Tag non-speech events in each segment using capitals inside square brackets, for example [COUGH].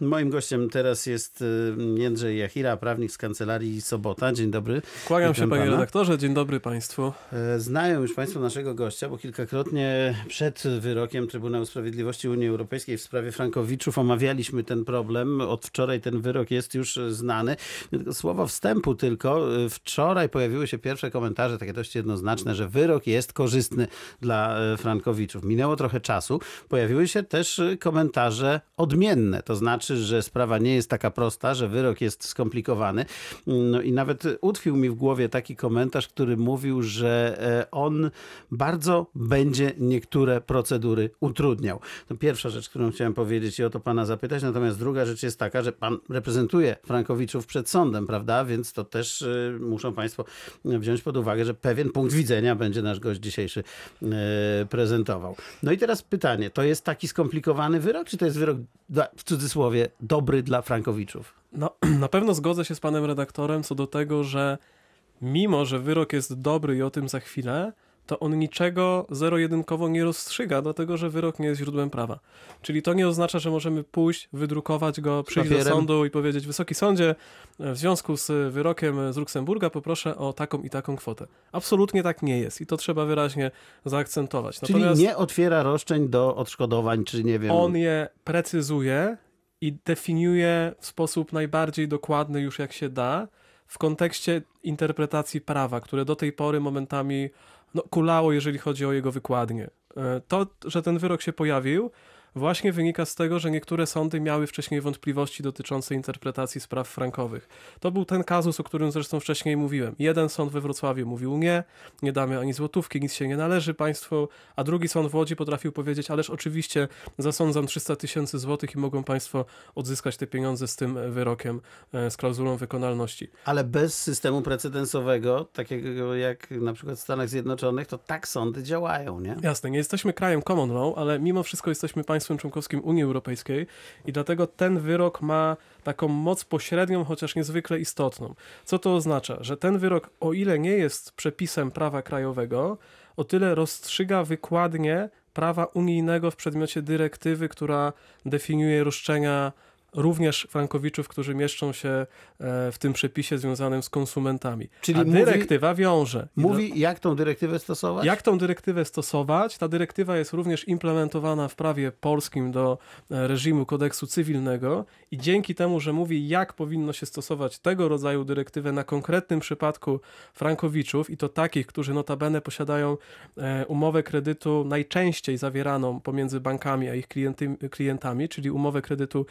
Moim gościem teraz jest y, Jędrzej Jachira, prawnik z kancelarii Sobota. Dzień dobry. Kłaniam Witam się panie pana. redaktorze, dzień dobry państwu. E, Znają już Państwo naszego gościa, bo kilkakrotnie przed wyrokiem Trybunału Sprawiedliwości Unii Europejskiej w sprawie Frankowiczów omawialiśmy ten problem. Od wczoraj ten wyrok jest już znany. Słowo wstępu tylko. Wczoraj pojawiły się pierwsze komentarze, takie dość jednoznaczne, że wyrok jest korzystny dla e, Frankowiczów. Minęło trochę czasu. Pojawiły się też e, komentarze odmienne, to znaczy, że sprawa nie jest taka prosta, że wyrok jest skomplikowany. No i nawet utkwił mi w głowie taki komentarz, który mówił, że e, on bardzo będzie niektóre procedury utrudniał. To pierwsza rzecz, którą chciałem powiedzieć i o to pana zapytać. Natomiast druga rzecz jest taka, że pan reprezentuje Frankowiczów przed sądem, prawda? Więc to też e, muszą państwo wziąć pod uwagę, że pewien punkt widzenia będzie nasz gość dzisiejszy e, prezentował. No i teraz pytanie, to jest taki skomplikowany wyrok, czy to jest wyrok w cudzysłowie dobry dla Frankowiczów? No, [CLEARS THROAT] na pewno zgodzę się z panem redaktorem co do tego, że mimo, że wyrok jest dobry i o tym za chwilę, to on niczego zero-jedynkowo nie rozstrzyga, dlatego że wyrok nie jest źródłem prawa. Czyli to nie oznacza, że możemy pójść, wydrukować go, przyjść do papierem. sądu i powiedzieć, Wysoki Sądzie, w związku z wyrokiem z Luksemburga poproszę o taką i taką kwotę. Absolutnie tak nie jest i to trzeba wyraźnie zaakcentować. Czyli nie otwiera roszczeń do odszkodowań, czy nie wiem. On je precyzuje i definiuje w sposób najbardziej dokładny już jak się da w kontekście interpretacji prawa, które do tej pory momentami no, kulało, jeżeli chodzi o jego wykładnię. E, To, że ten wyrok się pojawił, właśnie wynika z tego, że niektóre sądy miały wcześniej wątpliwości dotyczące interpretacji spraw frankowych. To był ten kazus, o którym zresztą wcześniej mówiłem. Jeden sąd we Wrocławiu mówił nie, nie damy ani złotówki, nic się nie należy państwu, a drugi sąd w Łodzi potrafił powiedzieć, ależ oczywiście zasądzam 300 tysięcy złotych i mogą państwo odzyskać te pieniądze z tym wyrokiem, e, z klauzulą wykonalności. Ale bez systemu precedensowego, takiego jak na przykład w Stanach Zjednoczonych, to tak sądy działają, nie? Jasne, nie jesteśmy krajem common law, ale mimo wszystko jesteśmy państwem członkowskim Unii Europejskiej i dlatego ten wyrok ma taką moc pośrednią, chociaż niezwykle istotną. Co to oznacza? Że ten wyrok, o ile nie jest przepisem prawa krajowego, o tyle rozstrzyga wykładnie prawa unijnego w przedmiocie dyrektywy, która definiuje roszczenia również frankowiczów, którzy mieszczą się e, w tym przepisie związanym z konsumentami. Czyli A mówi- dyrektywa wiąże. I Mówi, jak tą dyrektywę stosować? jak tą dyrektywę stosować? Ta dyrektywa jest również implementowana w prawie polskim do e, reżimu kodeksu cywilnego i dzięki temu, że mówi, jak powinno się stosować tego rodzaju dyrektywę na konkretnym przypadku frankowiczów i to takich, którzy notabene posiadają e, umowę kredytu najczęściej zawieraną pomiędzy bankami a ich klienty, klientami, czyli umowę kredytu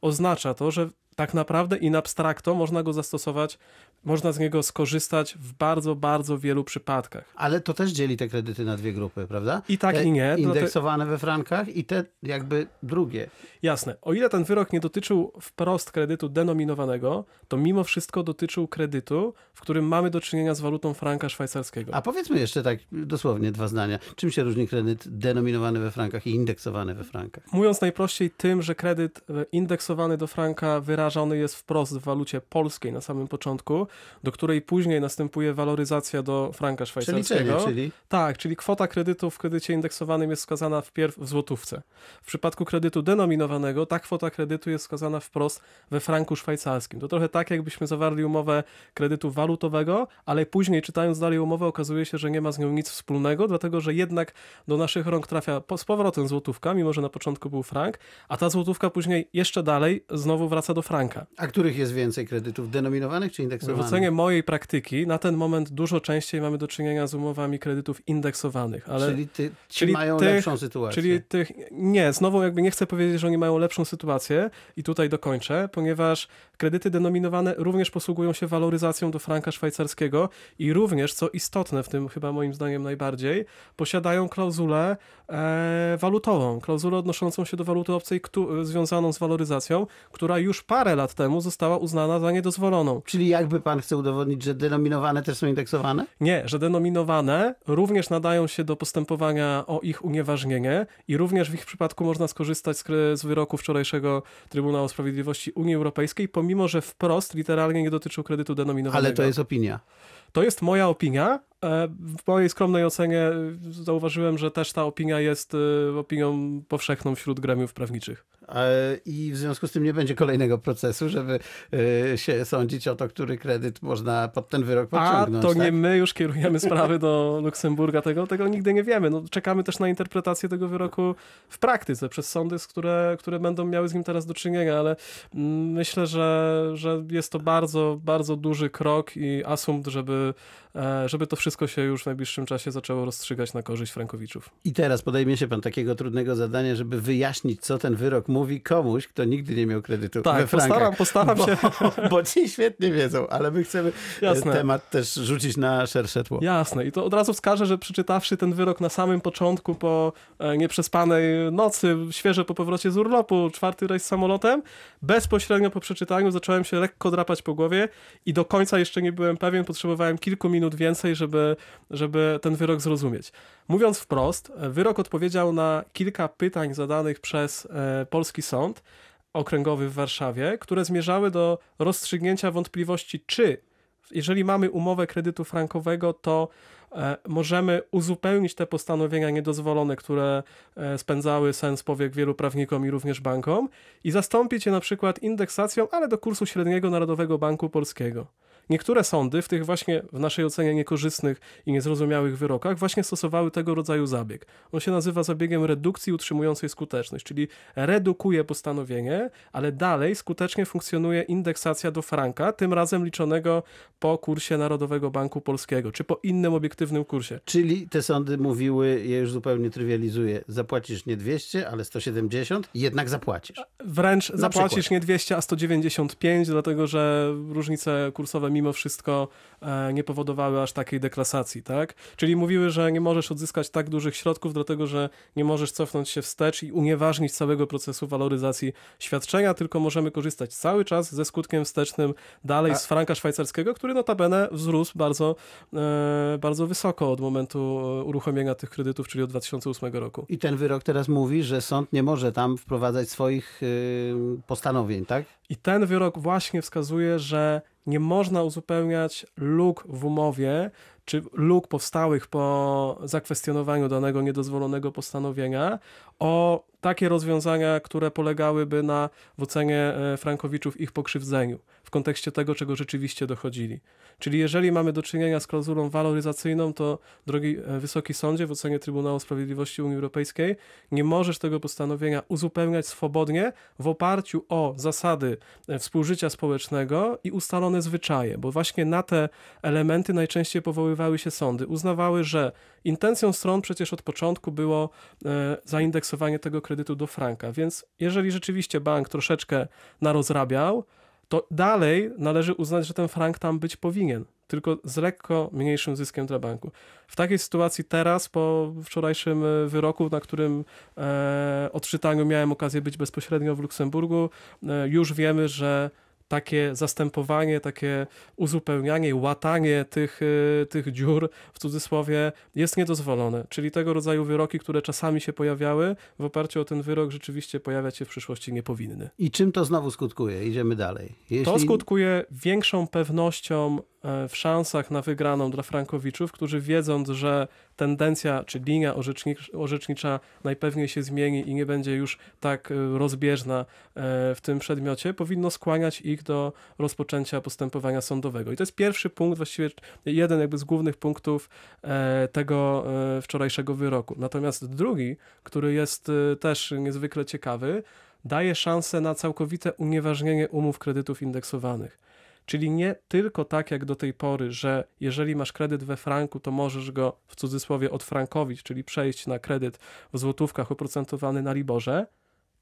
oznacza to, że tak naprawdę in abstracto można go zastosować, można z niego skorzystać w bardzo, bardzo wielu przypadkach. Ale to też dzieli te kredyty na dwie grupy, prawda? I tak, te i nie. Indeksowane we frankach i te jakby drugie. Jasne. O ile ten wyrok nie dotyczył wprost kredytu denominowanego, to mimo wszystko dotyczył kredytu, w którym mamy do czynienia z walutą franka szwajcarskiego. A powiedzmy jeszcze tak dosłownie dwa zdania. Czym się różni kredyt denominowany we frankach i indeksowany we frankach? Mówiąc najprościej, tym, że kredyt e, indeksowany do franka wyrażony jest wprost w walucie polskiej na samym początku, do której później następuje waloryzacja do franka szwajcarskiego. Przeliczenie, czyli Tak, czyli kwota kredytu w kredycie indeksowanym jest wskazana wpierw w złotówce. W przypadku kredytu denominowanego ta kwota kredytu jest wskazana wprost we franku szwajcarskim. To trochę tak, jakbyśmy zawarli umowę kredytu walutowego, ale później czytając dalej umowę okazuje się, że nie ma z nią nic wspólnego, dlatego że jednak do naszych rąk trafia po, z powrotem złotówka, mimo że na początku był frank, a ta złotówka później jeszcze dalej znowu wraca do franka. A których jest więcej kredytów? Denominowanych czy indeksowanych? W ocenie mojej praktyki na ten moment dużo częściej mamy do czynienia z umowami kredytów indeksowanych, ale Czyli ty, czyli mają tych- lepszą sytuację. Czyli tych. Nie, znowu jakby nie chcę powiedzieć, że oni mają lepszą sytuację i tutaj dokończę, ponieważ kredyty denominowane również posługują się waloryzacją do franka szwajcarskiego i również, co istotne w tym chyba moim zdaniem najbardziej, posiadają klauzulę e, walutową, klauzulę odnoszącą się do waluty obcej, któ- związaną z waloryzacją, która już parę lat temu została uznana za niedozwoloną. Czyli jakby pan chce udowodnić, że denominowane też są indeksowane? Nie, że denominowane również nadają się do postępowania o ich unieważnienie i również w ich przypadku można skorzystać z, z wyroku wczorajszego Trybunału Sprawiedliwości Unii Europejskiej, pomimo że wprost literalnie nie dotyczył kredytu denominowanego. Ale to jest opinia. To jest moja opinia. E, W mojej skromnej ocenie e, zauważyłem, że też ta opinia jest e, opinią powszechną wśród gremiów prawniczych. E, i w związku z tym nie będzie kolejnego procesu, żeby e, się sądzić o to, który kredyt można pod ten wyrok A podciągnąć. to nie tak? my już kierujemy sprawy do [LAUGHS] Luksemburga, tego, tego nigdy nie wiemy. No, czekamy też na interpretację tego wyroku w praktyce przez sądy, które, które będą miały z nim teraz do czynienia, ale mm, myślę, że, że jest to bardzo, bardzo duży krok i asumpt, żeby, e, żeby to wszystko się już w najbliższym czasie zaczęło rozstrzygać na korzyść Frankowiczów. I teraz podejmie się pan takiego trudnego zadania, żeby wyjaśnić, co ten wyrok mówi komuś, kto nigdy nie miał kredytu we Tak, frankach. postaram, postaram bo, się. [LAUGHS] Bo ci świetnie wiedzą, ale my chcemy e, Jasne. temat też rzucić na szersze tło. Jasne. I to od razu wskażę, że przeczytawszy ten wyrok na samym początku, po e, nieprzespanej nocy, świeżo po powrocie z urlopu, czwarty rejs samolotem, bezpośrednio po przeczytaniu zacząłem się lekko drapać po głowie i do końca jeszcze nie byłem pewien, potrzebowałem kilku minut więcej, żeby, żeby ten wyrok zrozumieć. Mówiąc wprost, e, wyrok odpowiedział na kilka pytań zadanych przez e, polski sąd okręgowy w Warszawie, które zmierzały do rozstrzygnięcia wątpliwości, czy jeżeli mamy umowę kredytu frankowego, to e, możemy uzupełnić te postanowienia niedozwolone, które e, spędzały sens powiek wielu prawnikom i również bankom i zastąpić je na przykład indeksacją, ale do kursu średniego Narodowego Banku Polskiego. Niektóre sądy w tych właśnie w naszej ocenie niekorzystnych i niezrozumiałych wyrokach właśnie stosowały tego rodzaju zabieg. On się nazywa zabiegiem redukcji utrzymującej skuteczność, czyli redukuje postanowienie, ale dalej skutecznie funkcjonuje indeksacja do franka, tym razem liczonego po kursie Narodowego Banku Polskiego, czy po innym obiektywnym kursie. Czyli te sądy mówiły, ja już zupełnie trywializuję, zapłacisz nie 200, ale 170 i jednak zapłacisz. Wręcz zapłacisz przykład. nie 200, a 195, dlatego że różnice kursowe mimo wszystko e, nie powodowały aż takiej deklasacji, tak? Czyli mówiły, że nie możesz odzyskać tak dużych środków, dlatego że nie możesz cofnąć się wstecz i unieważnić całego procesu waloryzacji świadczenia, tylko możemy korzystać cały czas ze skutkiem wstecznym dalej A- z franka szwajcarskiego, który notabene wzrósł bardzo, e, bardzo wysoko od momentu e, uruchomienia tych kredytów, czyli od 2008 roku. I ten wyrok teraz mówi, że sąd nie może tam wprowadzać swoich y, postanowień, tak? I ten wyrok właśnie wskazuje, że nie można uzupełniać luk w umowie, czy luk powstałych po zakwestionowaniu danego niedozwolonego postanowienia, o takie rozwiązania, które polegałyby na w ocenie e, Frankowiczów ich pokrzywdzeniu kontekście tego, czego rzeczywiście dochodzili. Czyli jeżeli mamy do czynienia z klauzulą waloryzacyjną, to drogi e, Wysoki Sądzie w ocenie Trybunału Sprawiedliwości Unii Europejskiej nie możesz tego postanowienia uzupełniać swobodnie w oparciu o zasady e, współżycia społecznego i ustalone zwyczaje, bo właśnie na te elementy najczęściej powoływały się sądy. Uznawały, że intencją stron przecież od początku było e, zaindeksowanie tego kredytu do franka, więc jeżeli rzeczywiście bank troszeczkę narozrabiał, to dalej należy uznać, że ten frank tam być powinien, tylko z lekko mniejszym zyskiem dla banku. W takiej sytuacji teraz, po wczorajszym e, wyroku, na którym e, odczytaniu miałem okazję być bezpośrednio w Luksemburgu, e, już wiemy, że takie zastępowanie, takie uzupełnianie, łatanie tych, e, tych dziur w cudzysłowie jest niedozwolone. Czyli tego rodzaju wyroki, które czasami się pojawiały, w oparciu o ten wyrok rzeczywiście pojawiać się w przyszłości nie powinny. I czym to znowu skutkuje? Idziemy dalej. Jeśli... To skutkuje większą pewnością e, w szansach na wygraną dla Frankowiczów, którzy wiedząc, że tendencja czy linia orzecznicza, orzecznicza najpewniej się zmieni i nie będzie już tak e, rozbieżna e, w tym przedmiocie, powinno skłaniać ich do rozpoczęcia postępowania sądowego. I to jest pierwszy punkt, właściwie jeden jakby z głównych punktów e, tego e, wczorajszego wyroku. Natomiast drugi, który jest e, też niezwykle ciekawy, daje szansę na całkowite unieważnienie umów kredytów indeksowanych. Czyli nie tylko tak jak do tej pory, że jeżeli masz kredyt we franku, to możesz go w cudzysłowie odfrankowić, czyli przejść na kredyt w złotówkach oprocentowany na Liborze,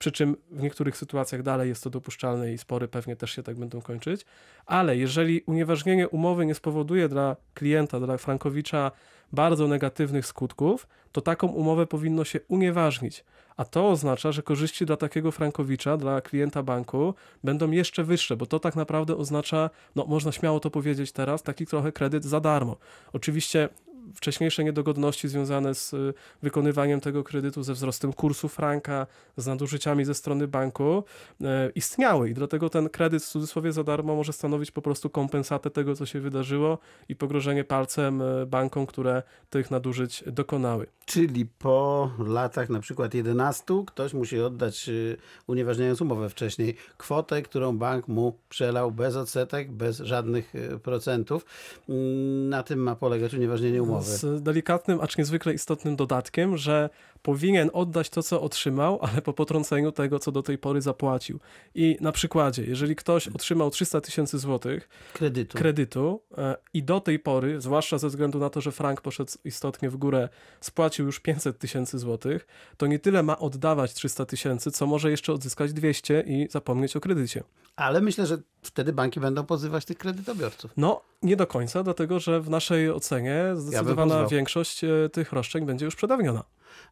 przy czym w niektórych sytuacjach dalej jest to dopuszczalne i spory pewnie też się tak będą kończyć, ale jeżeli unieważnienie umowy nie spowoduje dla klienta, dla frankowicza bardzo negatywnych skutków, to taką umowę powinno się unieważnić. A to oznacza, że korzyści dla takiego frankowicza, dla klienta banku będą jeszcze wyższe, bo to tak naprawdę oznacza, no można śmiało to powiedzieć teraz, taki trochę kredyt za darmo. Oczywiście wcześniejsze niedogodności związane z y, wykonywaniem tego kredytu, ze wzrostem kursu franka, z nadużyciami ze strony banku y, istniały i dlatego ten kredyt w cudzysłowie za darmo może stanowić po prostu kompensatę tego, co się wydarzyło i pogrożenie palcem y, bankom, które tych nadużyć dokonały. Czyli po latach na przykład 11 ktoś musi oddać, y, unieważniając umowę wcześniej, kwotę, którą bank mu przelał bez odsetek, bez żadnych y, procentów. Mm, Na tym ma polegać unieważnienie umowy. Z delikatnym, acz niezwykle istotnym dodatkiem, że powinien oddać to, co otrzymał, ale po potrąceniu tego, co do tej pory zapłacił. I na przykładzie, jeżeli ktoś otrzymał 300 tysięcy złotych Kredytu. kredytu e, i do tej pory, zwłaszcza ze względu na to, że frank poszedł istotnie w górę, spłacił już 500 tysięcy złotych, to nie tyle ma oddawać 300 tysięcy, co może jeszcze odzyskać 200 i zapomnieć o kredycie. Ale myślę, że wtedy banki będą pozywać tych kredytobiorców. No, nie do końca, dlatego że w naszej ocenie zdecydowana pozwał. większość e, tych roszczeń będzie już przedawniona.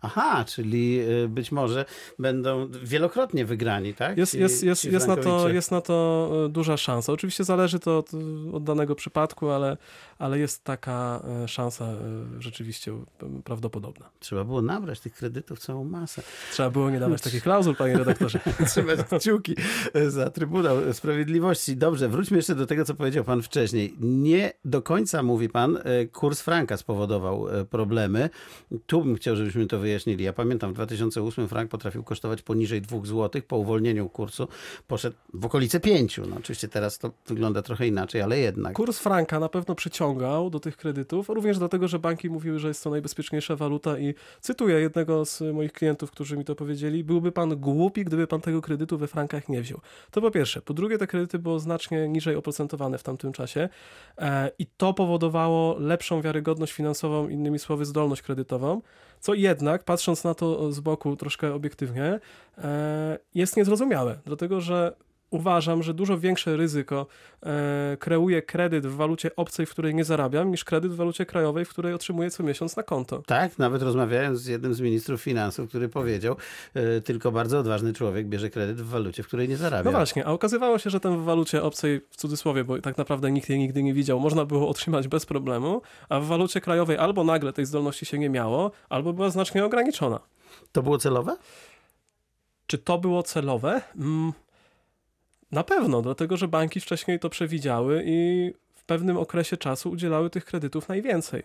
Aha, czyli y, być może będą wielokrotnie wygrani, tak? Jest, Ci- jest, jest, ci jest, na to, jest na to e, duża szansa. Oczywiście zależy to od, od danego przypadku, ale, ale jest taka e, szansa rzeczywiście prawdopodobna. Trzeba było nabrać tych kredytów całą masę. Trzeba było nie dawać takich klauzul, panie redaktorze. [LAUGHS] Trzymać kciuki za Trybunał Sprawiedliwości. Dobrze, wróćmy jeszcze do tego, co powiedział pan wcześniej. Nie do końca, mówi pan, kurs franka spowodował problemy. Tu bym chciał, żebyśmy to wyjaśnili. Ja pamiętam, w 2008 frank potrafił kosztować poniżej 2 zł. Po uwolnieniu kursu poszedł w okolice 5. No oczywiście teraz to wygląda trochę inaczej, ale jednak. Kurs franka na pewno przyciągał do tych kredytów, również dlatego, że banki mówiły, że jest to najbezpieczniejsza waluta i cytuję jednego z moich klientów, którzy mi to powiedzieli, byłby pan głupi, gdyby pan tego kredytu we frankach nie wziął. To po pierwsze. Po drugie, te kredyty było znacznie niżej oprocentowane w tamtym czasie e, i to powodowało lepszą wiarygodność finansową, innymi słowy zdolność kredytową, co jednak, patrząc na to z boku troszkę obiektywnie, e, jest niezrozumiałe, dlatego że uważam, że dużo większe ryzyko e, kreuje kredyt w walucie obcej, w której nie zarabiam, niż kredyt w walucie krajowej, w której otrzymuję co miesiąc na konto. Tak, nawet rozmawiając z jednym z ministrów finansów, który powiedział, e, tylko bardzo odważny człowiek bierze kredyt w walucie, w której nie zarabia. No właśnie, a okazywało się, że ten w walucie obcej, w cudzysłowie, bo tak naprawdę nikt jej nigdy nie widział, można było otrzymać bez problemu, a w walucie krajowej albo nagle tej zdolności się nie miało, albo była znacznie ograniczona. To było celowe? Czy to było celowe? Mm, na pewno, dlatego że banki wcześniej to przewidziały i w pewnym okresie czasu udzielały tych kredytów najwięcej.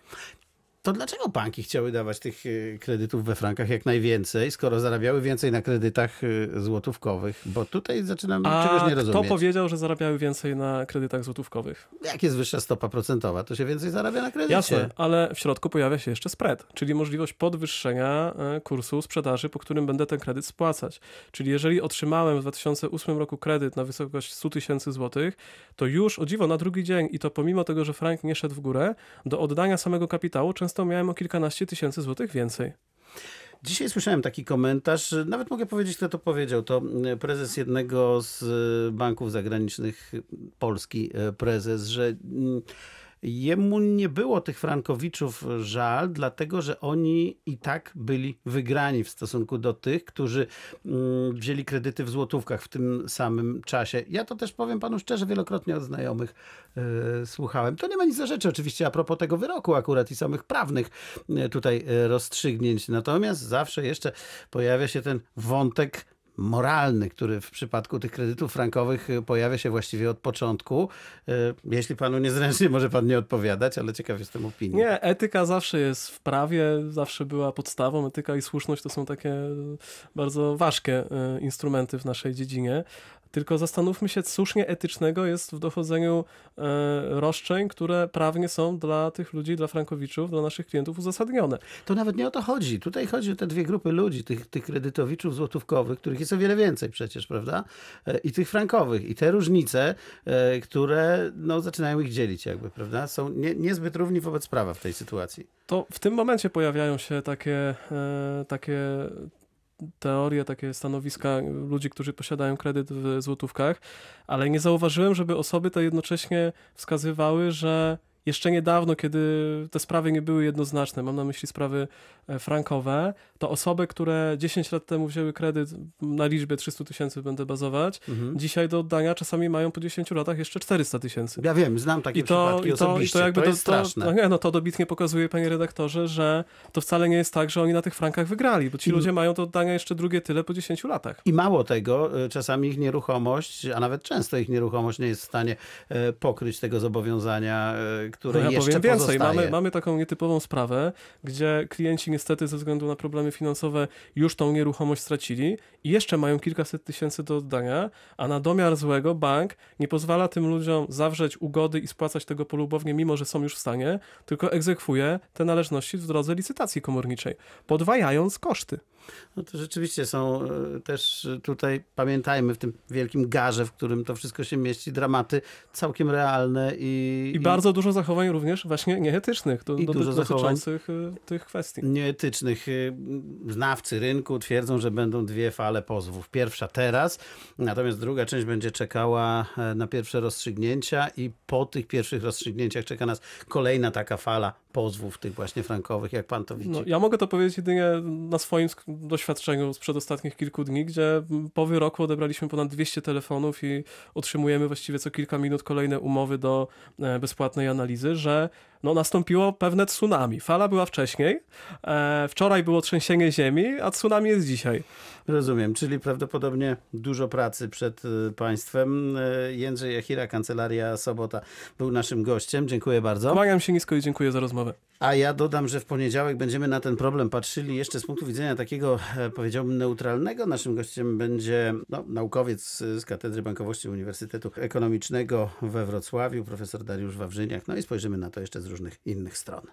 To dlaczego banki chciały dawać tych e, kredytów we frankach jak najwięcej, skoro zarabiały więcej na kredytach e, złotówkowych? Bo tutaj zaczynam A czegoś nie kto rozumieć. powiedział, że zarabiały więcej na kredytach złotówkowych? Jak jest wyższa stopa procentowa, to się więcej zarabia na kredycie. Jasne, ale w środku pojawia się jeszcze spread, czyli możliwość podwyższenia e, kursu sprzedaży, po którym będę ten kredyt spłacać. Czyli jeżeli otrzymałem w 2008 roku kredyt na wysokość 100 tysięcy złotych, to już o dziwo na drugi dzień i to pomimo tego, że frank nie szedł w górę, do oddania samego kapitału często miałem o kilkanaście tysięcy złotych więcej. Dzisiaj słyszałem taki komentarz, nawet mogę powiedzieć, kto to powiedział. To mm, prezes jednego z e, banków zagranicznych, polski e, prezes, że mm, jemu nie było tych frankowiczów żal, dlatego że oni i tak byli wygrani w stosunku do tych, którzy mm, wzięli kredyty w złotówkach w tym samym czasie. Ja to też powiem panu szczerze, wielokrotnie od znajomych e, słuchałem. To nie ma nic za rzeczy oczywiście a propos tego wyroku akurat i samych prawnych e, tutaj e, rozstrzygnięć. Natomiast zawsze jeszcze pojawia się ten wątek moralny, który w przypadku tych kredytów frankowych e, pojawia się właściwie od początku. E, Jeśli panu niezręcznie, może pan nie odpowiadać, ale ciekaw jestem opinii. Nie, etyka zawsze jest w prawie, zawsze była podstawą. Etyka i słuszność to są takie bardzo ważkie e, instrumenty w naszej dziedzinie. Tylko zastanówmy się, cóż nieetycznego jest w dochodzeniu e, roszczeń, które prawnie są dla tych ludzi, dla frankowiczów, dla naszych klientów uzasadnione. To nawet nie o to chodzi. Tutaj chodzi o te dwie grupy ludzi, tych, tych kredytowiczów złotówkowych, których jest o wiele więcej przecież, prawda? E, I tych frankowych. I te różnice, e, które no, zaczynają ich dzielić jakby, prawda? Są nie, niezbyt równi wobec prawa w tej sytuacji. To w tym momencie pojawiają się takie, takie teorie, takie stanowiska ludzi, którzy posiadają kredyt w złotówkach, ale nie zauważyłem, żeby osoby te jednocześnie wskazywały, że jeszcze niedawno, kiedy te sprawy nie były jednoznaczne, mam na myśli sprawy e, frankowe, to osoby, które 10 lat temu wzięły kredyt na liczbie 300 tysięcy, będę bazować, Mhm. dzisiaj do oddania czasami mają po 10 latach jeszcze 400 tysięcy. Ja wiem, znam takie I to, przypadki i, to, I osobiście. to jakby to jest to, straszne. no nie, no to dobitnie pokazuje, panie redaktorze, że to wcale nie jest tak, że oni na tych frankach wygrali, bo ci I- ludzie mają do oddania jeszcze drugie tyle po 10 latach. I mało tego, y, czasami ich nieruchomość, a nawet często ich nieruchomość nie jest w stanie e, pokryć tego zobowiązania, które No ja jeszcze powiem więcej, pozostaje. mamy, mamy taką nietypową sprawę, gdzie klienci niestety ze względu na problemy finansowe już tą nieruchomość stracili i jeszcze mają kilkaset tysięcy do oddania, a na domiar złego bank nie pozwala tym ludziom zawrzeć ugody i spłacać tego polubownie, mimo że są już w stanie, tylko egzekwuje te należności w drodze licytacji komorniczej, podwajając koszty. No to rzeczywiście są e, też e, tutaj, pamiętajmy, w tym wielkim garze, w którym to wszystko się mieści, dramaty całkiem realne i, I bardzo dużo zachowań również właśnie nieetycznych, do, I do, dużo dotyczących y, tych kwestii. nieetycznych. Y, Znawcy rynku twierdzą, że będą dwie fale pozwów. Pierwsza teraz, natomiast druga część będzie czekała e, na pierwsze rozstrzygnięcia i po tych pierwszych rozstrzygnięciach czeka nas kolejna taka fala pozwów tych właśnie frankowych, jak pan to widzi. No, ja mogę to powiedzieć jedynie na swoim doświadczeniu sprzed ostatnich kilku dni, gdzie po wyroku odebraliśmy ponad 200 telefonów i otrzymujemy właściwie co kilka minut kolejne umowy do e, bezpłatnej analizy, że no, nastąpiło pewne tsunami. Fala była wcześniej, e, wczoraj było trzęsienie ziemi, a tsunami jest dzisiaj. Rozumiem, czyli prawdopodobnie dużo pracy przed y, państwem. Y, Jędrzej Jachira, Kancelaria Sobota był naszym gościem. Dziękuję bardzo. Kłaniam się nisko i dziękuję za rozmowę. A ja dodam, że w poniedziałek będziemy na ten problem patrzyli jeszcze z punktu widzenia takiego, e, powiedziałbym, neutralnego. Naszym gościem będzie no, naukowiec z Katedry Bankowości Uniwersytetu Ekonomicznego we Wrocławiu, profesor Dariusz Wawrzyniak. No i spojrzymy na to jeszcze z зарубежных и стран.